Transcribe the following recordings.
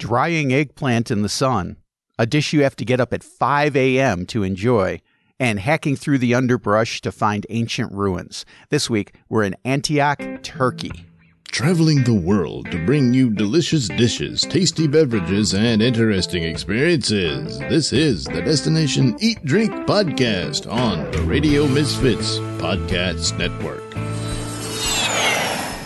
drying eggplant in the sun, a dish you have to get up at 5 a.m. to enjoy, and hacking through the underbrush to find ancient ruins. This week, we're in Antioch, Turkey. Traveling the world to bring you delicious dishes, tasty beverages, and interesting experiences. This is the Destination Eat Drink Podcast on the Radio Misfits Podcast Network.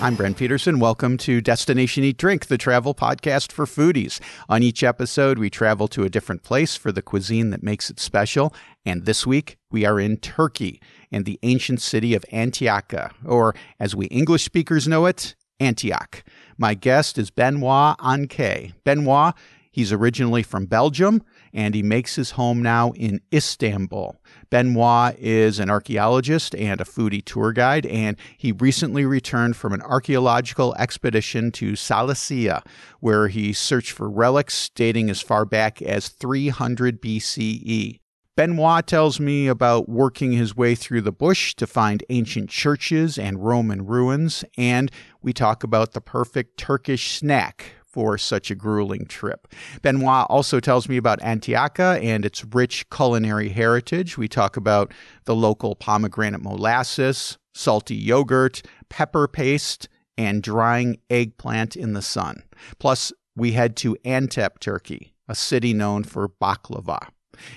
I'm Brent Peterson. Welcome to Destination Eat Drink, the travel podcast for foodies. On each episode, we travel to a different place for the cuisine that makes it special. And this week, we are in Turkey, in the ancient city of Antiochia, or as we English speakers know it, Antioch. My guest is Benoit Hanquet. Benoit, he's originally from Belgium and he makes his home now in Istanbul. Benoit is an archaeologist and a foodie tour guide, and he recently returned from an archaeological expedition to Cilicia, where he searched for relics dating as far back as 300 BCE. Benoit tells me about working his way through the bush to find ancient churches and Roman ruins, and we talk about the perfect Turkish snack for such a grueling trip. Benoit also tells me about Antiochia and its rich culinary heritage. We talk about the local pomegranate molasses, salty yogurt, pepper paste, and drying eggplant in the sun. Plus, we head to Antep, Turkey, a city known for baklava.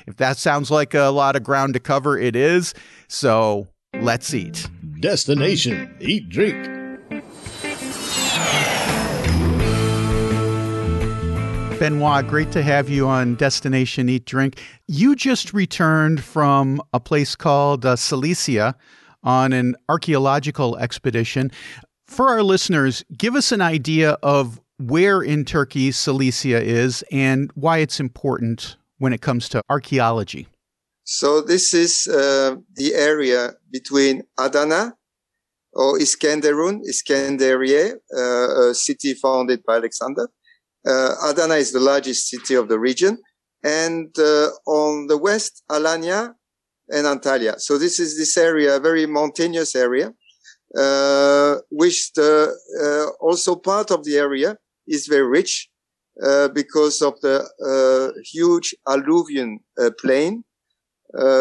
If that sounds like a lot of ground to cover, it is. So let's eat. Destination Eat Drink. Benoit, great to have you on Destination Eat Drink. You just returned from a place called uh, Cilicia on an archaeological expedition. For our listeners, give us an idea of where in Turkey Cilicia is and why it's important when it comes to archaeology. So this is uh, the area between Adana or Iskenderun, Iskenderiye, uh, a city founded by Alexander, Adana is the largest city of the region. And uh, on the west, Alanya and Antalya. So this is this area, a very mountainous area, uh, which the, uh, also part of the area is very rich uh, because of the uh, huge alluvian plain,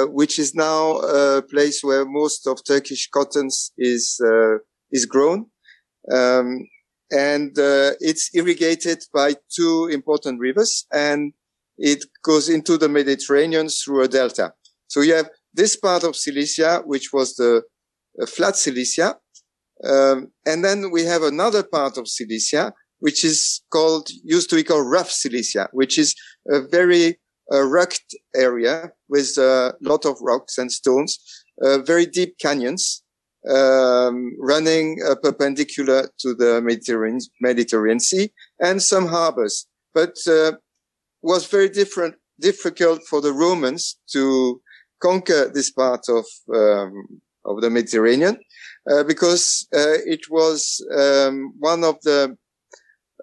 which is now a place where most of Turkish cottons is is grown. Um, and uh, it's irrigated by two important rivers and it goes into the Mediterranean through a delta. So you have this part of Cilicia, which was the uh, flat Cilicia. Um, and then we have another part of Cilicia, which is called, used to be called rough Cilicia, which is a very uh, rugged area with a lot of rocks and stones, uh, very deep canyons um, running uh, perpendicular to the Mediterranean, Mediterranean Sea and some harbors, but uh, was very different, difficult for the Romans to conquer this part of um, of the Mediterranean uh, because uh, it was um, one of the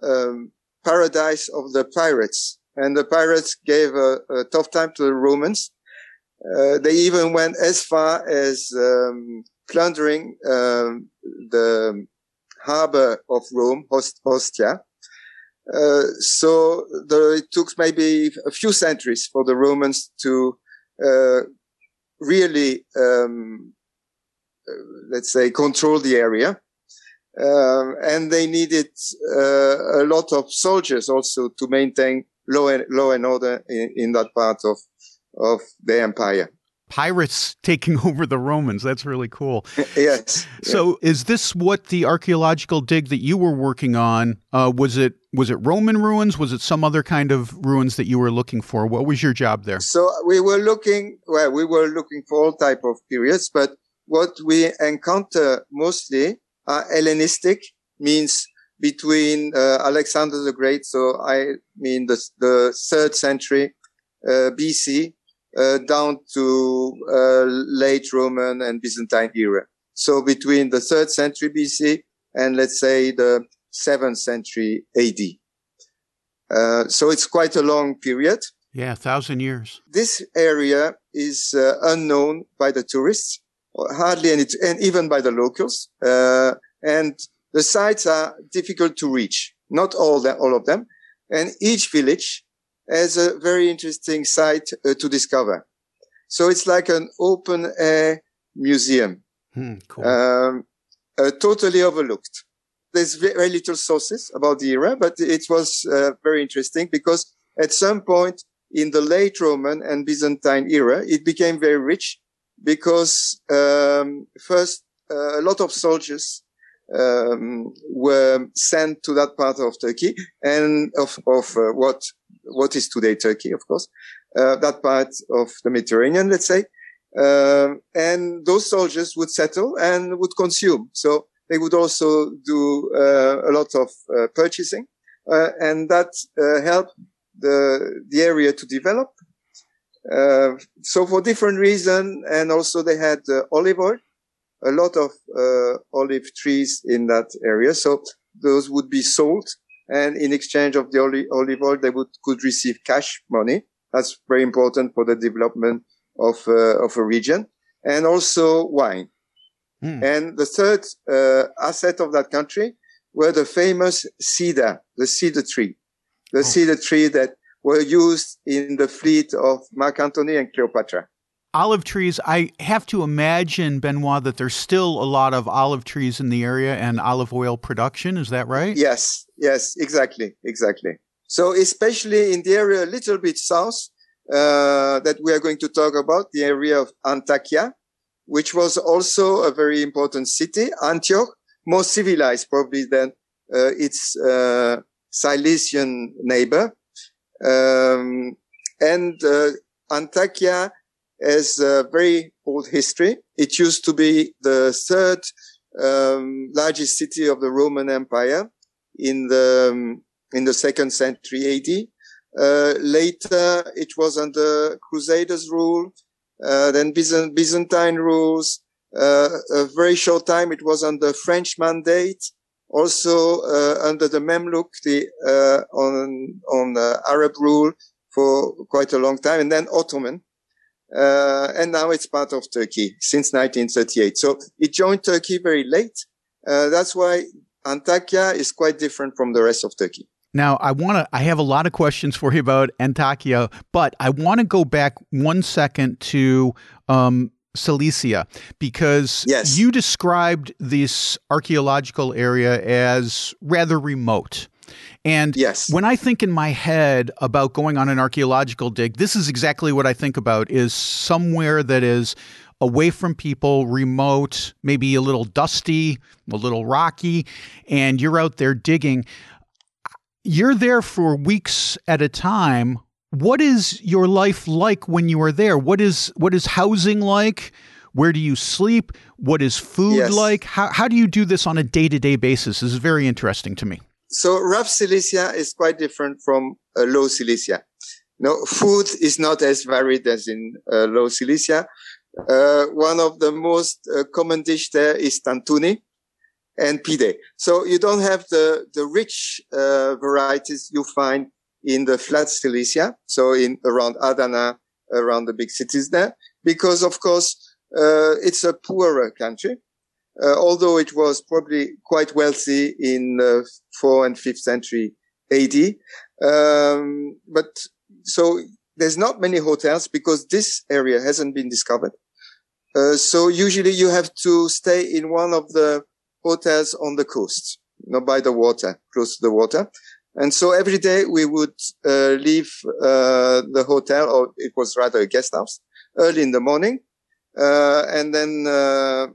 um, paradise of the pirates, and the pirates gave a, a tough time to the Romans. Uh, they even went as far as um, plundering um, the harbor of Rome, Host, Ostia. Uh, so the, it took maybe a few centuries for the Romans to uh, really, um, uh, let's say, control the area. Um, and they needed uh, a lot of soldiers also to maintain law and, law and order in, in that part of, of the empire pirates taking over the Romans. That's really cool. yes. So, yeah. is this what the archaeological dig that you were working on? Uh, was it was it Roman ruins? Was it some other kind of ruins that you were looking for? What was your job there? So we were looking. Well, we were looking for all type of periods, but what we encounter mostly are Hellenistic, means between uh, Alexander the Great. So I mean the the third century uh, BC uh, down to uh, late Roman and Byzantine era. So between the third century BC and let's say the seventh century AD. Uh, so it's quite a long period. Yeah, a thousand years. This area is uh, unknown by the tourists, hardly any, and even by the locals. Uh, and the sites are difficult to reach. Not all, the, all of them. And each village has a very interesting site uh, to discover. So it's like an open air museum, Hmm, cool. um, uh, totally overlooked. There's very little sources about the era, but it was uh, very interesting because at some point in the late Roman and Byzantine era, it became very rich because um, first uh, a lot of soldiers um, were sent to that part of Turkey and of, of uh, what what is today Turkey, of course, uh, that part of the Mediterranean, let's say. Um, and those soldiers would settle and would consume. So they would also do uh, a lot of uh, purchasing, uh, and that uh, helped the the area to develop. Uh, so for different reasons, and also they had olive oil, a lot of olive trees in that area. So those would be sold, and in exchange of the olive oil, they would could receive cash money. That's very important for the development of uh, of a region, and also wine. Hmm. And the third uh, asset of that country were the famous cedar, the cedar tree, the Oh. cedar tree that were used in the fleet of Mark Antony and Cleopatra. olive trees, I have to imagine, Benoit, that there's still a lot of olive trees in the area and olive oil production. Is that right? Yes, yes, exactly, exactly. So especially in the area a little bit south uh, that we are going to talk about, the area of Antakya, which was also a very important city. Antioch, more civilized probably than uh, its uh, Cilician neighbor. Um, and uh, Antakya has a very old history. It used to be the third um, largest city of the Roman Empire in the um, in the second century AD. Uh, later, it was under Crusaders' rule, uh, then Byzant- Byzantine rules. Uh, a very short time, it was under French mandate. Also under the Memluk, the uh, on on Arab rule for quite a long time, and then Ottoman. Uh, and now it's part of Turkey since 1938. So it joined Turkey very late. Uh, that's why Antakya is quite different from the rest of Turkey. Now, I want to, I have a lot of questions for you about Antakya, but I want to go back one second to um, Cilicia because Yes. you described this archaeological area as rather remote. And Yes. when I think in my head about going on an archaeological dig, this is exactly what I think about is somewhere that is away from people, remote, maybe a little dusty, a little rocky, and you're out there digging. You're there for weeks at a time. What is your life like when you are there? What is what is housing like? Where do you sleep? What is food Yes. like? How how do you do this on a day-to-day basis? This is very interesting to me. So rough Cilicia is quite different from uh, low Cilicia. No, food is not as varied as in uh, low Cilicia. Uh, one of the most uh, common dish there is tantuni and pide. So you don't have the, the rich, uh, varieties you find in the flat Cilicia. So in around Adana, around the big cities there, because of course, uh, it's a poorer country. Uh, although it was probably quite wealthy in the fourth and fifth century AD. Um, but so there's not many hotels because this area hasn't been discovered. Uh, so usually you have to stay in one of the hotels on the coast, know, by the water, close to the water. And so every day we would uh, leave uh, the hotel, or it was rather a guest house, early in the morning, uh, and then uh,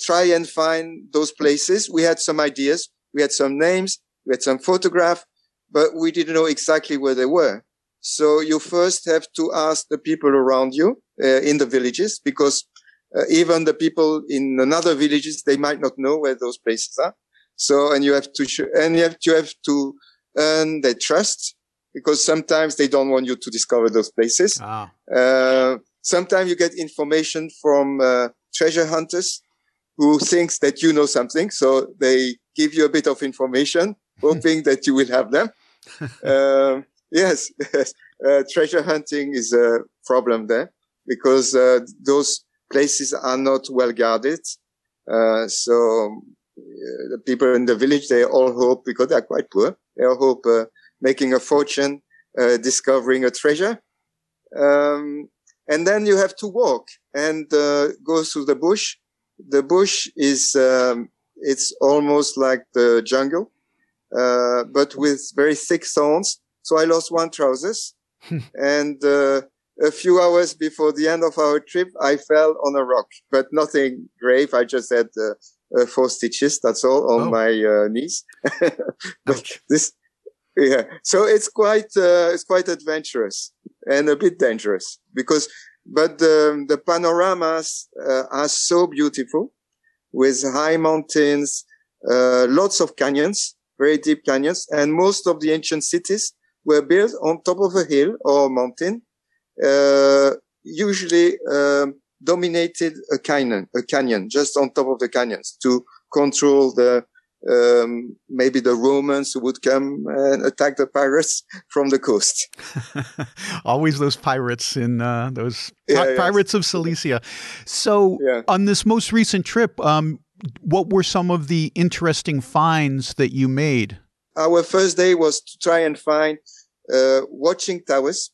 try and find those places. We had some ideas, we had some names, we had some photograph, but we didn't know exactly where they were. So you first have to ask the people around you uh, in the villages because uh, even the people in another villages, they might not know where those places are. So, and you have to, sh- and you have, you have to earn their trust because sometimes they don't want you to discover those places. Ah. Uh, sometimes you get information from uh, treasure hunters who thinks that you know something, so they give you a bit of information, hoping that you will have them. Um yes, yes. Uh, treasure hunting is a problem there because uh, those places are not well guarded. Uh, so uh, the people in the village they all hope because they are quite poor. They all hope uh, making a fortune, uh, discovering a treasure. Um, and then you have to walk and go through the bush. The bush is um, it's almost like the jungle, but with very thick thorns. So I lost one trousers, and uh, a few hours before the end of our trip, I fell on a rock, but nothing grave. I just had uh, uh, four stitches. That's all on oh. my uh, knees. but this, yeah. So it's quite it's quite adventurous and a bit dangerous because, but the, the panoramas uh, are so beautiful with high mountains, uh, lots of canyons, very deep canyons, and most of the ancient cities were built on top of a hill or mountain, uh, usually um, dominated a canyon, a canyon just on top of the canyons to control the um, maybe the Romans who would come and attack the pirates from the coast. Always those pirates in uh, those yeah, pirates of Cilicia. So, yeah. on this most recent trip, um, what were some of the interesting finds that you made? Our first day was to try and find uh, watching towers,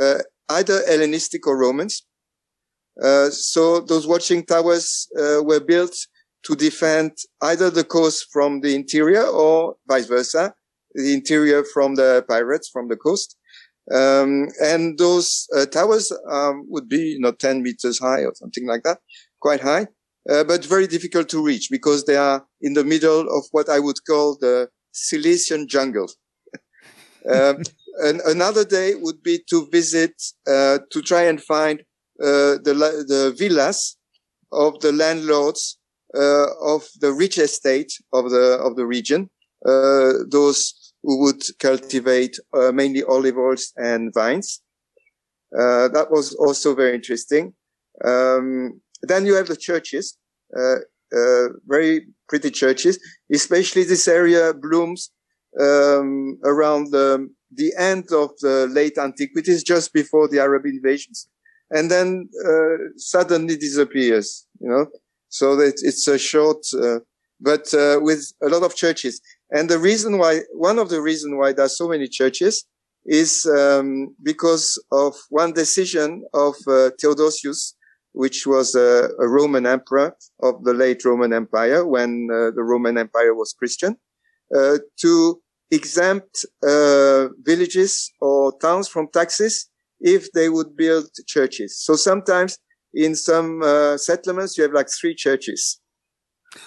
uh, either Hellenistic or Romans. Uh, so those watching towers uh, were built to defend either the coast from the interior or vice versa, the interior from the pirates from the coast. Um, and those uh, towers um, would be, you know, 10 meters high or something like that, quite high, uh, but very difficult to reach because they are in the middle of what I would call the Cilician jungle. um, and another day would be to visit, uh, to try and find uh, the, the villas of the landlords uh, of the rich estate of the of the region. Uh, those who would cultivate uh, mainly olive oils and vines. that was also very interesting. Um, then you have the churches, very pretty churches. Especially this area blooms um, around the, the end of the late antiquities, just before the Arab invasions, and then uh, suddenly disappears. You know, so that it's a short, uh, but uh, with a lot of churches. And the reason why, one of the reasons why there are so many churches is um, because of one decision of uh, Theodosius, which was a, a, Roman emperor of the late Roman Empire when uh, the Roman Empire was Christian, uh, to exempt uh, villages or towns from taxes if they would build churches. So sometimes in some uh, settlements, you have like three churches.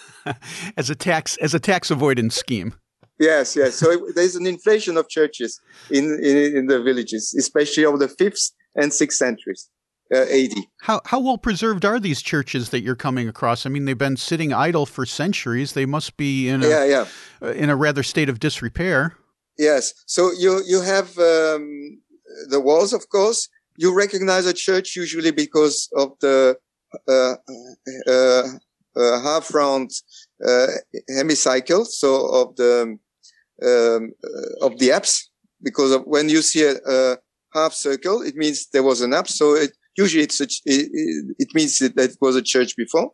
as a tax as a tax avoidance scheme. Yes, yes. So there's an inflation of churches in, in, in the villages, especially over the fifth and sixth centuries. Uh, AD. How how well preserved are these churches that you're coming across? I mean, they've been sitting idle for centuries. They must be in a yeah, yeah. Uh, in a rather state of disrepair. Yes. So you you have um, the walls, of course, you recognize a church usually because of the uh, uh, uh, half round uh, hemicycle, so of the um, uh, of the apse. Because of when you see a, a, half circle, it means there was an apse. So it, usually it's a, it, it, means that it was a church before.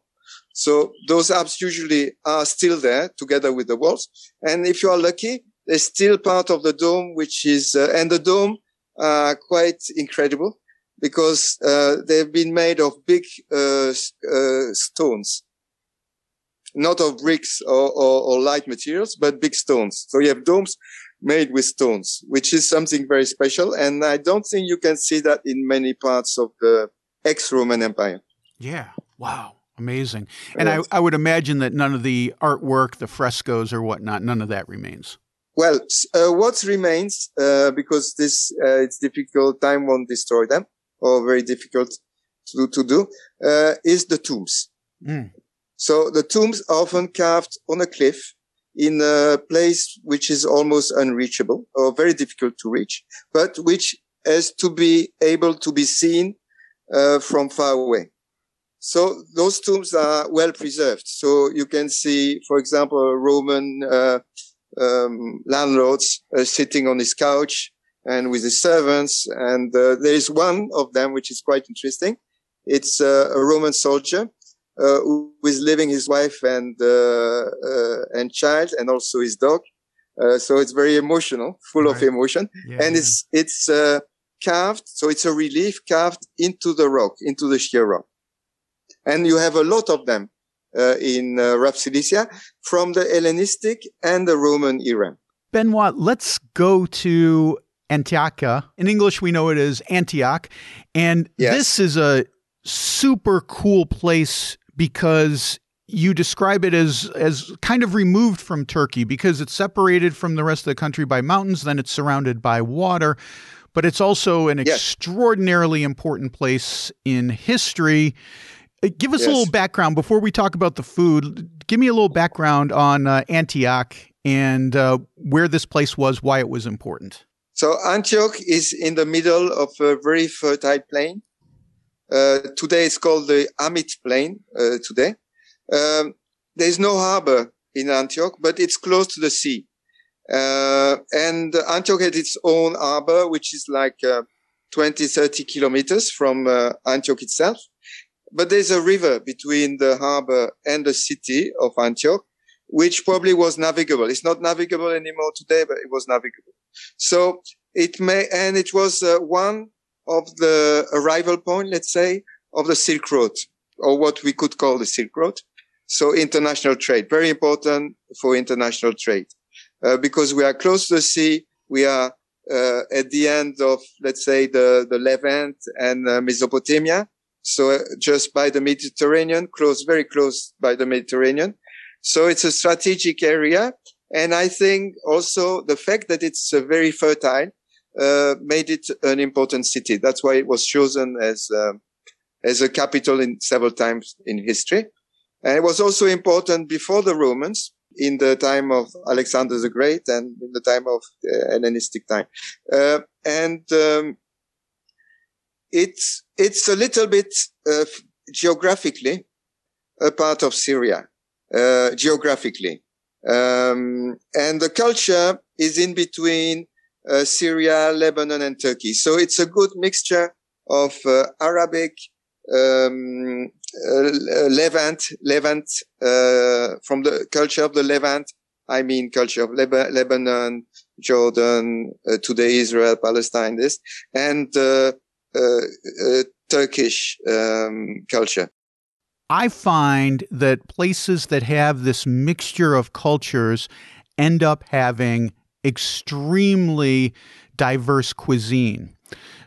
So those apses usually are still there together with the walls. And if you are lucky, there's still part of the dome, which is, uh, and the dome are quite incredible because uh, they've been made of big uh, uh, stones, not of bricks or, or, or, light materials, but big stones. So you have domes made with stones, which is something very special. And I don't think you can see that in many parts of the ex-Roman Empire. Yeah. Wow. Amazing. And yes. I, I would imagine that none of the artwork, the frescoes or whatnot, none of that remains. Well, uh, what remains, uh, because this, uh, it's difficult, time won't destroy them, or very difficult to, to do, uh, is the tombs. Mm. So the tombs are often carved on a cliff in a place which is almost unreachable or very difficult to reach, but which has to be able to be seen uh, from far away. So those tombs are well preserved. So you can see, for example, Roman uh, um, landlords uh, sitting on his couch and with his servants. And uh, there is one of them which is quite interesting. It's uh, a Roman soldier who is leaving his wife and and child and also his dog Uh, so it's very emotional, full right. of emotion, yeah, and yeah. it's it's uh, carved. So it's a relief carved into the rock, into the sheer rock, and you have a lot of them uh, in uh, Rough Cilicia from the Hellenistic and the Roman era. Benoit, let's go to Antioch. In English, we know it as Antioch, and yes. this is a super cool place because you describe it as as kind of removed from Turkey because it's separated from the rest of the country by mountains, then it's surrounded by water, but it's also an yes. extraordinarily important place in history. Uh, give us yes. a little background before we talk about the food. Give me a little background on uh, Antioch and uh, where this place was, why it was important. So Antioch is in the middle of a very fertile plain. Uh, today it's called the Amik Plain. Uh, today, um, there's no harbor in Antioch, but it's close to the sea. Uh, and Antioch has its own harbor, which is like uh, 20, 30 kilometers from uh, Antioch itself. But there's a river between the harbor and the city of Antioch, which probably was navigable. It's not navigable anymore today, but it was navigable. So it may, and it was uh, one of the arrival point, let's say, of the Silk Road, or what we could call the Silk Road. So international trade, very important for international trade, uh, because we are close to the sea. We are uh, at the end of, let's say, the, the Levant and uh, Mesopotamia. So uh, just by the Mediterranean, close, very close by the Mediterranean. So it's a strategic area. And I think also the fact that it's uh, very fertile, uh, made it an important city. That's why it was chosen as, as a capital in several times in history. And it was also important before the Romans in the time of Alexander the Great and in the time of uh, Hellenistic time. Uh, and um, it's it's a little bit uh, geographically a part of Syria, uh, geographically, um, and the culture is in between uh, Syria, Lebanon, and Turkey. So it's a good mixture of uh, Arabic, um, uh, Levant, Levant, uh, from the culture of the Levant. I mean, culture of Leba- Lebanon, Jordan, uh, today Israel, Palestine, this, and Turkish um, culture. I find that places that have this mixture of cultures end up having extremely diverse cuisine.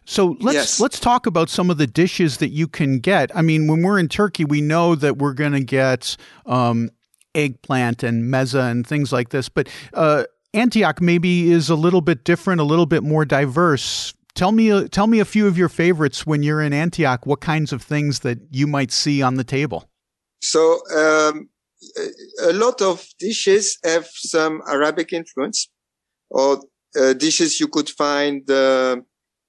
So let's yes. let's talk about some of the dishes that you can get. I mean, when we're in Turkey, we know that we're going to get um, eggplant and meze and things like this, but uh, Antioch maybe is a little bit different, a little bit more diverse. Tell me, tell me a few of your favorites when you're in Antioch. What kinds of things that you might see on the table? So um, a lot of dishes have some Arabic influence, or uh, dishes you could find. Uh,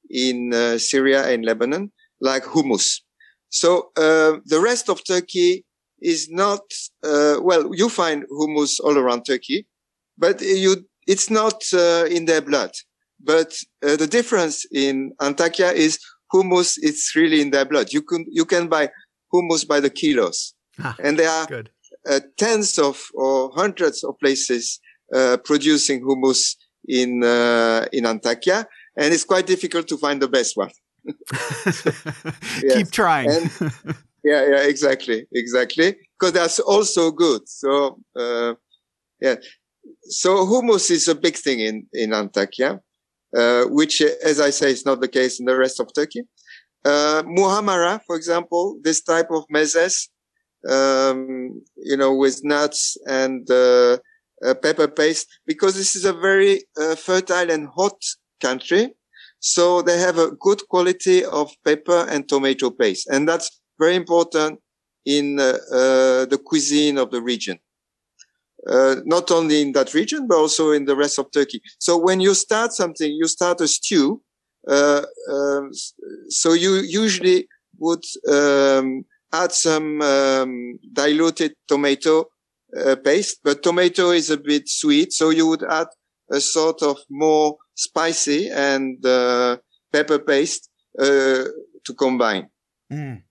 in uh, Syria and Lebanon, like hummus. So uh, the rest of Turkey is not uh, well. You find hummus all around Turkey, but you it's not uh, in their blood. But uh, the difference in Antakya is hummus. It's really in their blood. You can you can buy hummus by the kilos, ah, and there are uh, tens of or hundreds of places producing hummus in in Antakya and it's quite difficult to find the best one. yes. Keep trying. and, yeah, yeah, exactly, exactly. Because that's also good. So, uh, yeah. So hummus is a big thing in in Antakya, uh, which, as I say, is not the case in the rest of Turkey. Uh, muhammara, for example, this type of mezes, um, you know, with nuts and uh, pepper paste, because this is a very uh, fertile and hot country. So they have a good quality of pepper and tomato paste. And that's very important in uh, uh, the cuisine of the region. Uh, not only in that region, but also in the rest of Turkey. So when you start something, you start a stew. Uh, um, so you usually would um, add some um, diluted tomato uh, paste, but tomato is a bit sweet, so you would add a sort of more spicy and uh, pepper paste uh, to combine. Mm.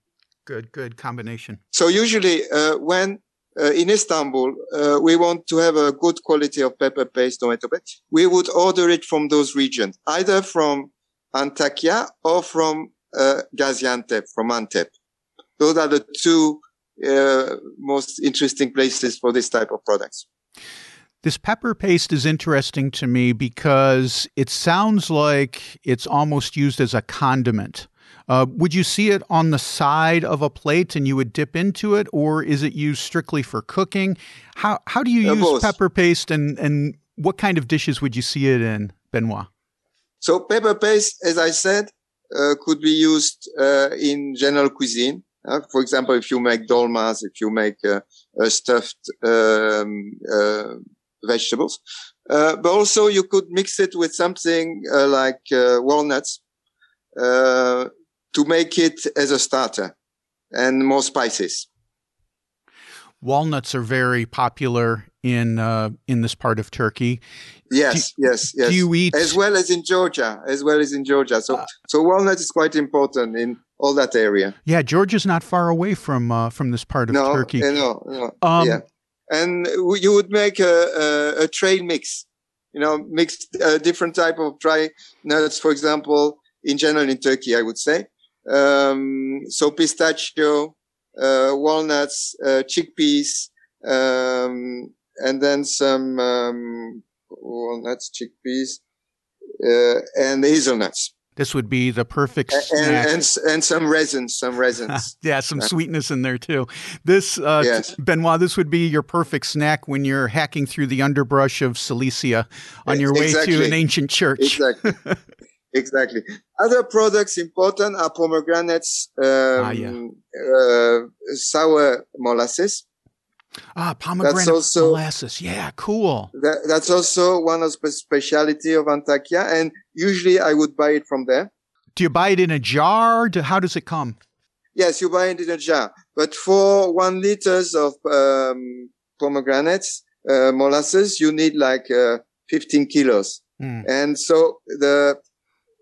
Good, good combination. So usually uh, when uh, in Istanbul, uh, we want to have a good quality of pepper paste, tomato paste. We would order it from those regions, either from Antakya or from uh, Gaziantep, from Antep. Those are the two uh, most interesting places for this type of products. This pepper paste is interesting to me because it sounds like it's almost used as a condiment. Uh, would you see it on the side of a plate and you would dip into it, or is it used strictly for cooking? How how do you uh, use both. pepper paste, and and what kind of dishes would you see it in, Benoit? So pepper paste, as I said, uh, could be used uh, in general cuisine. Uh, for example, if you make dolmas, if you make uh, stuffed um, vegetables, but also you could mix it with something like walnuts to make it as a starter and more spices. Walnuts are very popular in uh, in this part of Turkey. Yes, do, yes, yes. Do you eat as well as in Georgia, as well as in Georgia? So, uh, so walnut is quite important in all that area. Yeah, Georgia's not far away from uh, from this part of no, Turkey. No, no, um, yeah. And you would make a, a, a trail mix. You know, mix a uh, different type of dry nuts. For example, in general in Turkey, I would say um, so pistachio, uh, walnuts, uh, chickpeas, um, and then some um, walnuts, chickpeas, uh, and hazelnuts. This would be the perfect and, snack. And, and some resins, some resins. yeah, some sweetness in there too. This, uh, yes. Benoit, this would be your perfect snack when you're hacking through the underbrush of Cilicia on your exactly. way to an ancient church. Exactly. exactly. Other products important are pomegranates, um, ah, yeah. uh, sour molasses. Ah, pomegranate also, molasses. Yeah, cool. That, that's also one of the specialty of Antakya, and usually I would buy it from there. Do you buy it in a jar? How does it come? Yes, you buy it in a jar. But for one liters of um, pomegranates uh, molasses, you need like uh, 15 kilos. Mm. And so the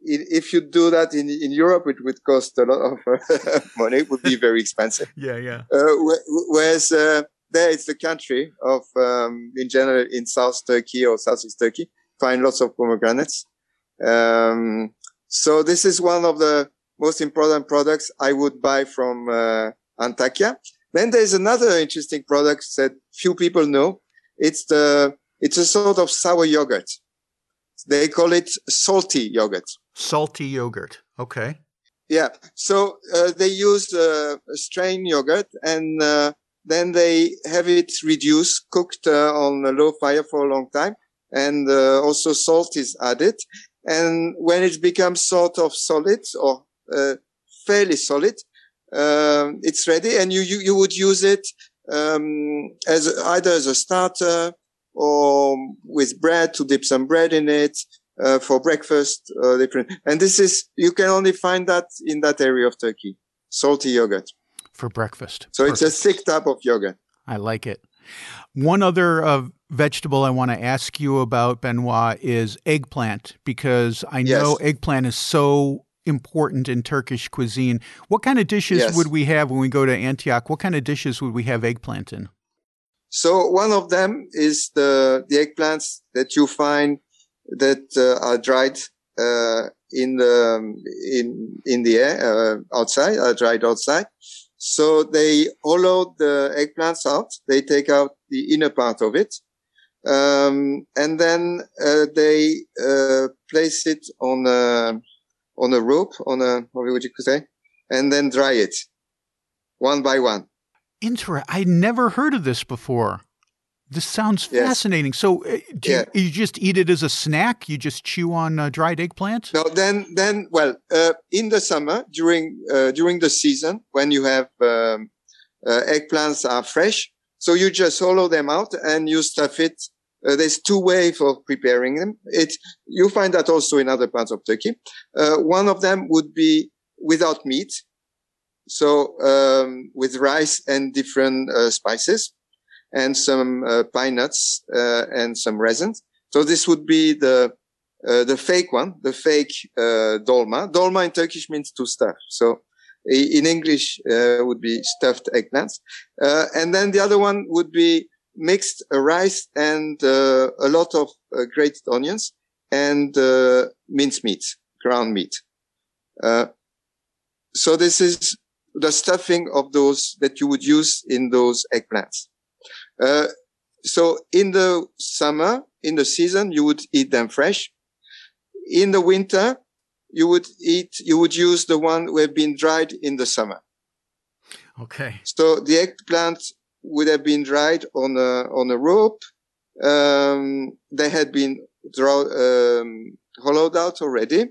if you do that in, in Europe, it would cost a lot of money. It would be very expensive. yeah, yeah. Uh, whereas uh, there, it's the country of, um, in general, in South Turkey or Southeast Turkey, find lots of pomegranates. Um, so this is one of the most important products I would buy from uh, Antakya. Then there's another interesting product that few people know. It's the it's a sort of sour yogurt. They call it salty yogurt. Salty yogurt. Okay. Yeah. So uh, they use uh, strain yogurt and uh, then they have it reduced, cooked uh, on a low fire for a long time. And uh, also salt is added. And when it becomes sort of solid or uh, fairly solid, um, it's ready. And you, you, you would use it um, as either as a starter or with bread to dip some bread in it uh, for breakfast, uh, different. And this is, you can only find that in that area of Turkey. Salty yogurt. For breakfast. So Perfect. it's a thick type of yogurt. I like it. One other uh, vegetable I want to ask you about, Benoit, is eggplant, because I know yes. eggplant is so important in Turkish cuisine. What kind of dishes yes. would we have when we go to Antioch? What kind of dishes would we have eggplant in? So one of them is the, the eggplants that you find that uh, are dried uh, in the in in the air uh, outside, are dried outside. So they hollow the eggplants out. They take out the inner part of it, um, and then uh, they uh, place it on a on a rope, on a what would you say, and then dry it one by one. Interesting. I never heard of this before. This sounds yes. fascinating. So, uh, do yeah. you, you, just eat it as a snack? You just chew on uh, dried eggplant? No, then, then, well, uh, in the summer during uh, during the season when you have um, uh, eggplants are fresh, so you just hollow them out and you stuff it. Uh, there's two ways of preparing them. It you find that also in other parts of Turkey. one of them would be without meat, so um, with rice and different spices and some uh, pine nuts uh, and some resins. So this would be the uh, the fake one, the fake dolma. Dolma in Turkish means to stuff. So In English, uh, would be stuffed eggplants. Uh, and then the other one would be mixed rice and uh, a lot of uh, grated onions and uh, minced meat, ground meat. Uh, so this is the stuffing of those that you would use in those eggplants. Uh, so in the summer, in the season, you would eat them fresh. In the winter, you would eat, you would use the one who have been dried in the summer. Okay. So the eggplant would have been dried on a, on a rope. Um, they had been draw, um, hollowed out already.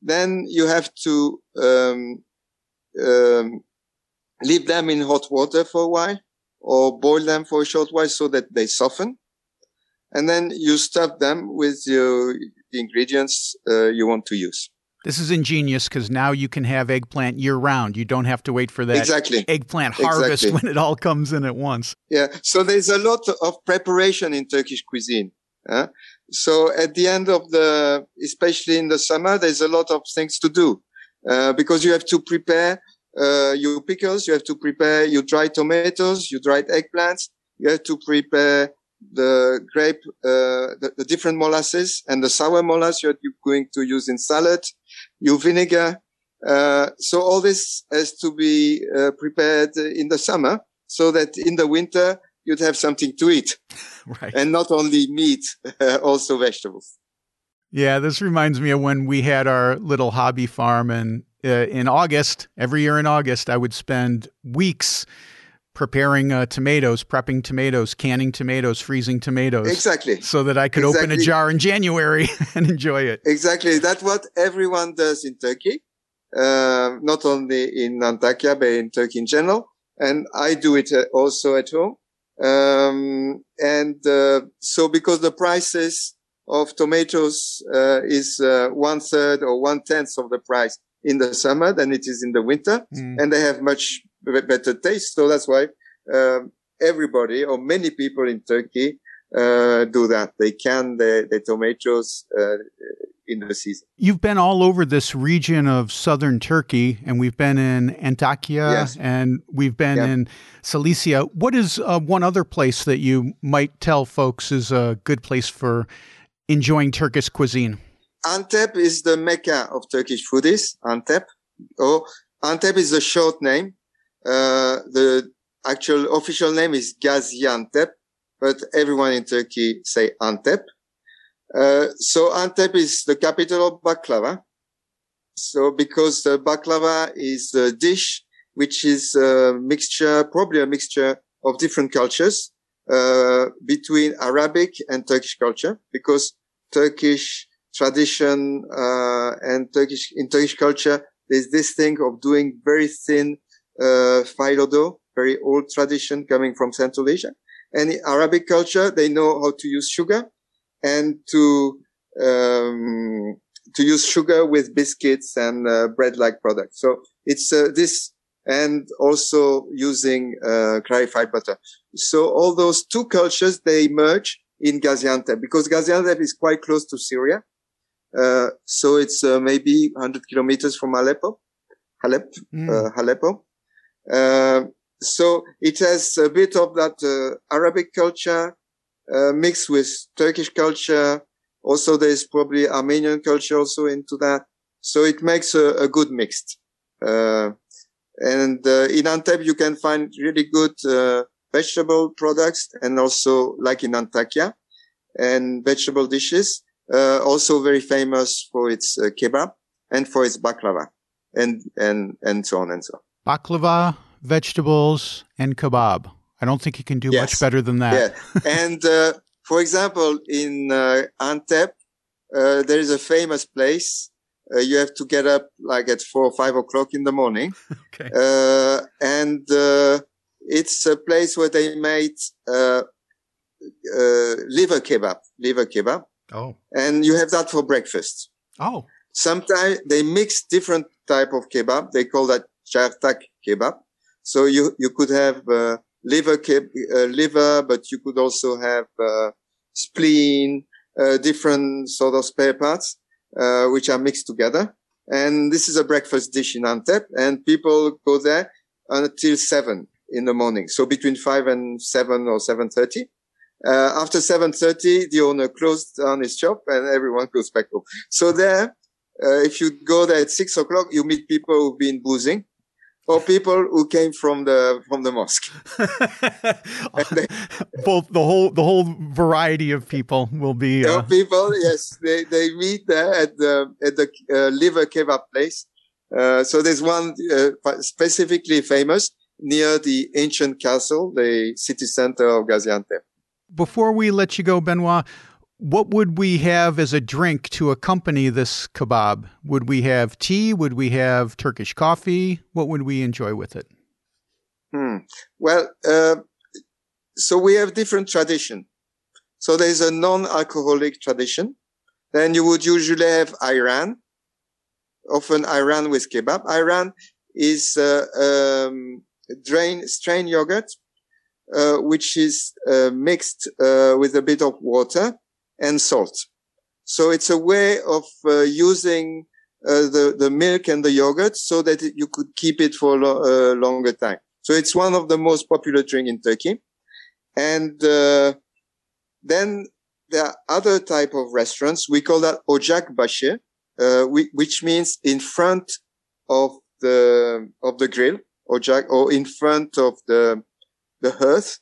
Then you have to, um, um, leave them in hot water for a while or boil them for a short while so that they soften. And then you stuff them with your, the ingredients uh, you want to use. This is ingenious because now you can have eggplant year round. You don't have to wait for that exactly. eggplant harvest exactly. when it all comes in at once. Yeah. So there's a lot of preparation in Turkish cuisine. Uh, so at the end of the, especially in the summer, there's a lot of things to do uh, because you have to prepare uh, your pickles, you have to prepare your dried tomatoes, your dried eggplants, you have to prepare the grape, uh, the, the, different molasses and the sour molasses you're going to use in salad, your vinegar. Uh, so all this has to be uh, prepared in the summer so that in the winter you'd have something to eat. Right. And not only meat, also vegetables. Yeah, this reminds me of when we had our little hobby farm and uh, in August, every year in August, I would spend weeks preparing uh, tomatoes, prepping tomatoes, canning tomatoes, freezing tomatoes. Exactly. So that I could exactly. open a jar in January and enjoy it. Exactly. That's what everyone does in Turkey. Uh, not only in Antakya, but in Turkey in general. And I do it uh, also at home. Um, and, uh, so because the prices of tomatoes, uh, is, uh, one third or one tenth of the price in the summer than it is in the winter. Mm. And they have much better taste. So that's why, um, everybody or many people in Turkey, uh, do that. They can the, the tomatoes, uh, in the season. You've been all over this region of southern Turkey, and we've been in Antakya yes. and we've been yep. in Cilicia. What is uh, one other place that you might tell folks is a good place for enjoying Turkish cuisine? Antep is the mecca of Turkish foodies. Antep. Oh, Antep is the short name. Uh, the actual official name is Gaziantep, but everyone in Turkey say Antep. Uh, so Antep is the capital of baklava. So because the baklava is a dish which is a mixture, probably a mixture of different cultures, uh, between Arabic and Turkish culture, because Turkish tradition, uh, and Turkish, in Turkish culture, there's this thing of doing very thin, uh, phyllo dough, very old tradition coming from Central Asia. And in Arabic culture, they know how to use sugar and to um, to use sugar with biscuits and uh, bread-like products. So it's uh, this, and also using uh, clarified butter. So all those two cultures they merge in Gaziantep because Gaziantep is quite close to Syria. Uh, so it's uh, maybe 100 kilometers from Aleppo, Halep, mm. Aleppo. so it has a bit of that Arabic culture, uh, mixed with Turkish culture. Also, there's probably Armenian culture also into that. So it makes a, a good mix. Uh, and uh, in Antep, you can find really good uh, vegetable products and also like in Antakya and vegetable dishes. Uh, also very famous for its uh, kebab and for its baklava and, and, and so on and so on. Baklava, vegetables, and kebab. I don't think you can do yes. much better than that. Yeah. and uh, for example, in uh, Antep, uh, there is a famous place. Uh, you have to get up like at four or five o'clock in the morning. okay. Uh, and uh, it's a place where they made liver kebab, liver kebab. Oh. And you have that for breakfast. Oh. Sometimes they mix different type of kebab. They call that chartak kebab. So you, you could have, liver, uh, liver, but you could also have uh, spleen, uh, different sort of spare parts, which are mixed together. And this is a breakfast dish in Antep and people go there until seven in the morning. So between five and seven or 7.30. Uh, after 7.30, the owner closed down his shop and everyone goes back home. So there, uh, if you go there at six o'clock, you meet people who've been boozing or people who came from the from the mosque. they, Both the whole the whole variety of people will be. Uh... People, yes, they they meet there at the at the uh, liver kebab place. Uh, so there's one uh, specifically famous near the ancient castle, the city center of Gaziantep. Before we let you go, Benoit, what would we have as a drink to accompany this kebab? Would we have tea? Would we have Turkish coffee? What would we enjoy with it? Hmm. Well, uh, so we have different tradition. So there's a non-alcoholic tradition. Then you would usually have ayran, often ayran with kebab. Ayran is uh, um, drain strain yogurt, which is uh, mixed uh, with a bit of water and salt. So it's a way of uh, using uh, the, the milk and the yogurt so that you could keep it for a lo- uh, longer time. So it's one of the most popular drink in Turkey. And uh, then there are other type of restaurants. We call that ocak başı, uh, which means in front of the, of the grill, ocak, or in front of the, the hearth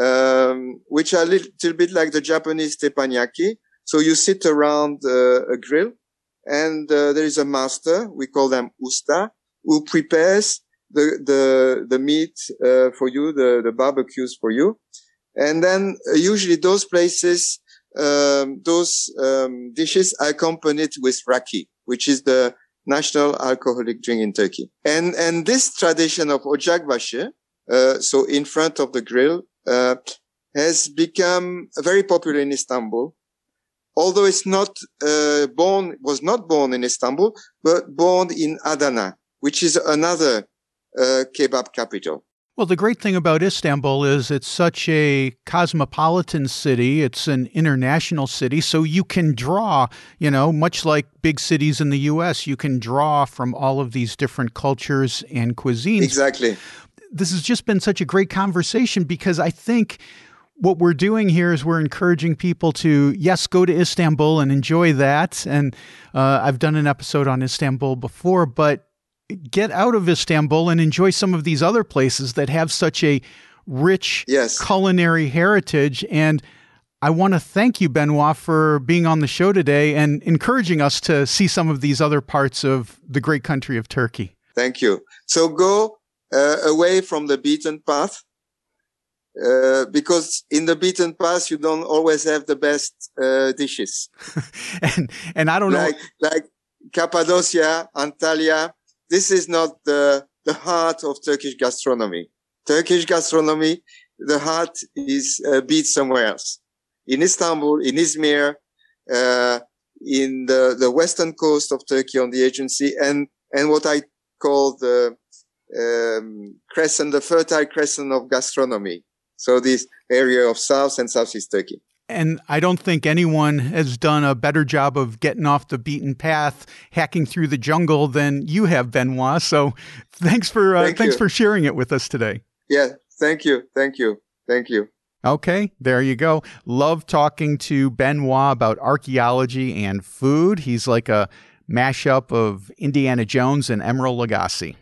um, which are a little bit like the Japanese teppanyaki. So you sit around uh, a grill and uh, there is a master, we call them usta, who prepares the, the, the meat uh, for you, the, the barbecues for you. And then uh, usually those places, um, those um, dishes are accompanied with raki, which is the national alcoholic drink in Turkey. And, and this tradition of ocak başı, uh, so in front of the grill, uh, has become very popular in Istanbul. Although it's not uh, born, was not born in Istanbul, but born in Adana, which is another uh, kebab capital. Well, the great thing about Istanbul is it's such a cosmopolitan city. It's an international city. So you can draw, you know, much like big cities in the U.S., you can draw from all of these different cultures and cuisines. Exactly this has just been such a great conversation because I think what we're doing here is we're encouraging people to yes go to istanbul and enjoy that. And uh, i've done an episode on istanbul before but get out of istanbul and enjoy some of these other places that have such a rich yes. culinary heritage. And i want to thank you benoit for being on the show today and encouraging us to see some of these other parts of the great country of turkey. Thank you. So go away from the beaten path. Uh, because in the beaten path you don't always have the best uh, dishes. and and I don't like, know, like Cappadocia, Antalya. This is not the the heart of Turkish gastronomy. Turkish gastronomy, the heart is uh, beat somewhere else. In Istanbul, in Izmir, uh, in the the western coast of Turkey on the Sea, and and what I call the um, crescent, the fertile crescent of gastronomy. So this area of South and Southeast Turkey. And I don't think anyone has done a better job of getting off the beaten path, hacking through the jungle than you have, Benoit. So thanks for uh, Thank thanks you. for sharing it with us today. Yeah, thank you, thank you, thank you. Okay, there you go. Love talking to Benoit about archaeology and food. He's like a mashup of Indiana Jones and Emeril Lagasse.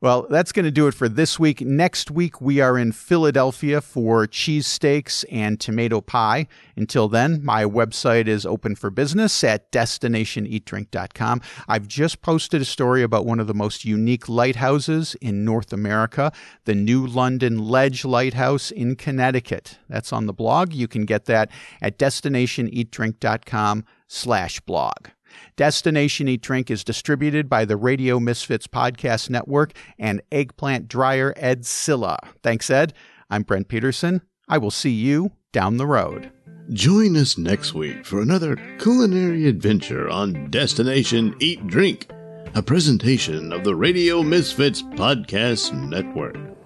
Well, that's going to do it for this week. Next week, we are in Philadelphia for cheesesteaks and tomato pie. Until then, my website is open for business at destinationeatdrink.com. I've just posted a story about one of the most unique lighthouses in North America, the New London Ledge Lighthouse in Connecticut. That's on the blog. You can get that at destinationeatdrink.com slash blog. Destination Eat Drink is distributed by the Radio Misfits Podcast Network and Eggplant Dryer Ed Silla. Thanks, Ed. I'm Brent Peterson. I will see you down the road. Join us next week for another culinary adventure on Destination Eat Drink, a presentation of the Radio Misfits Podcast Network.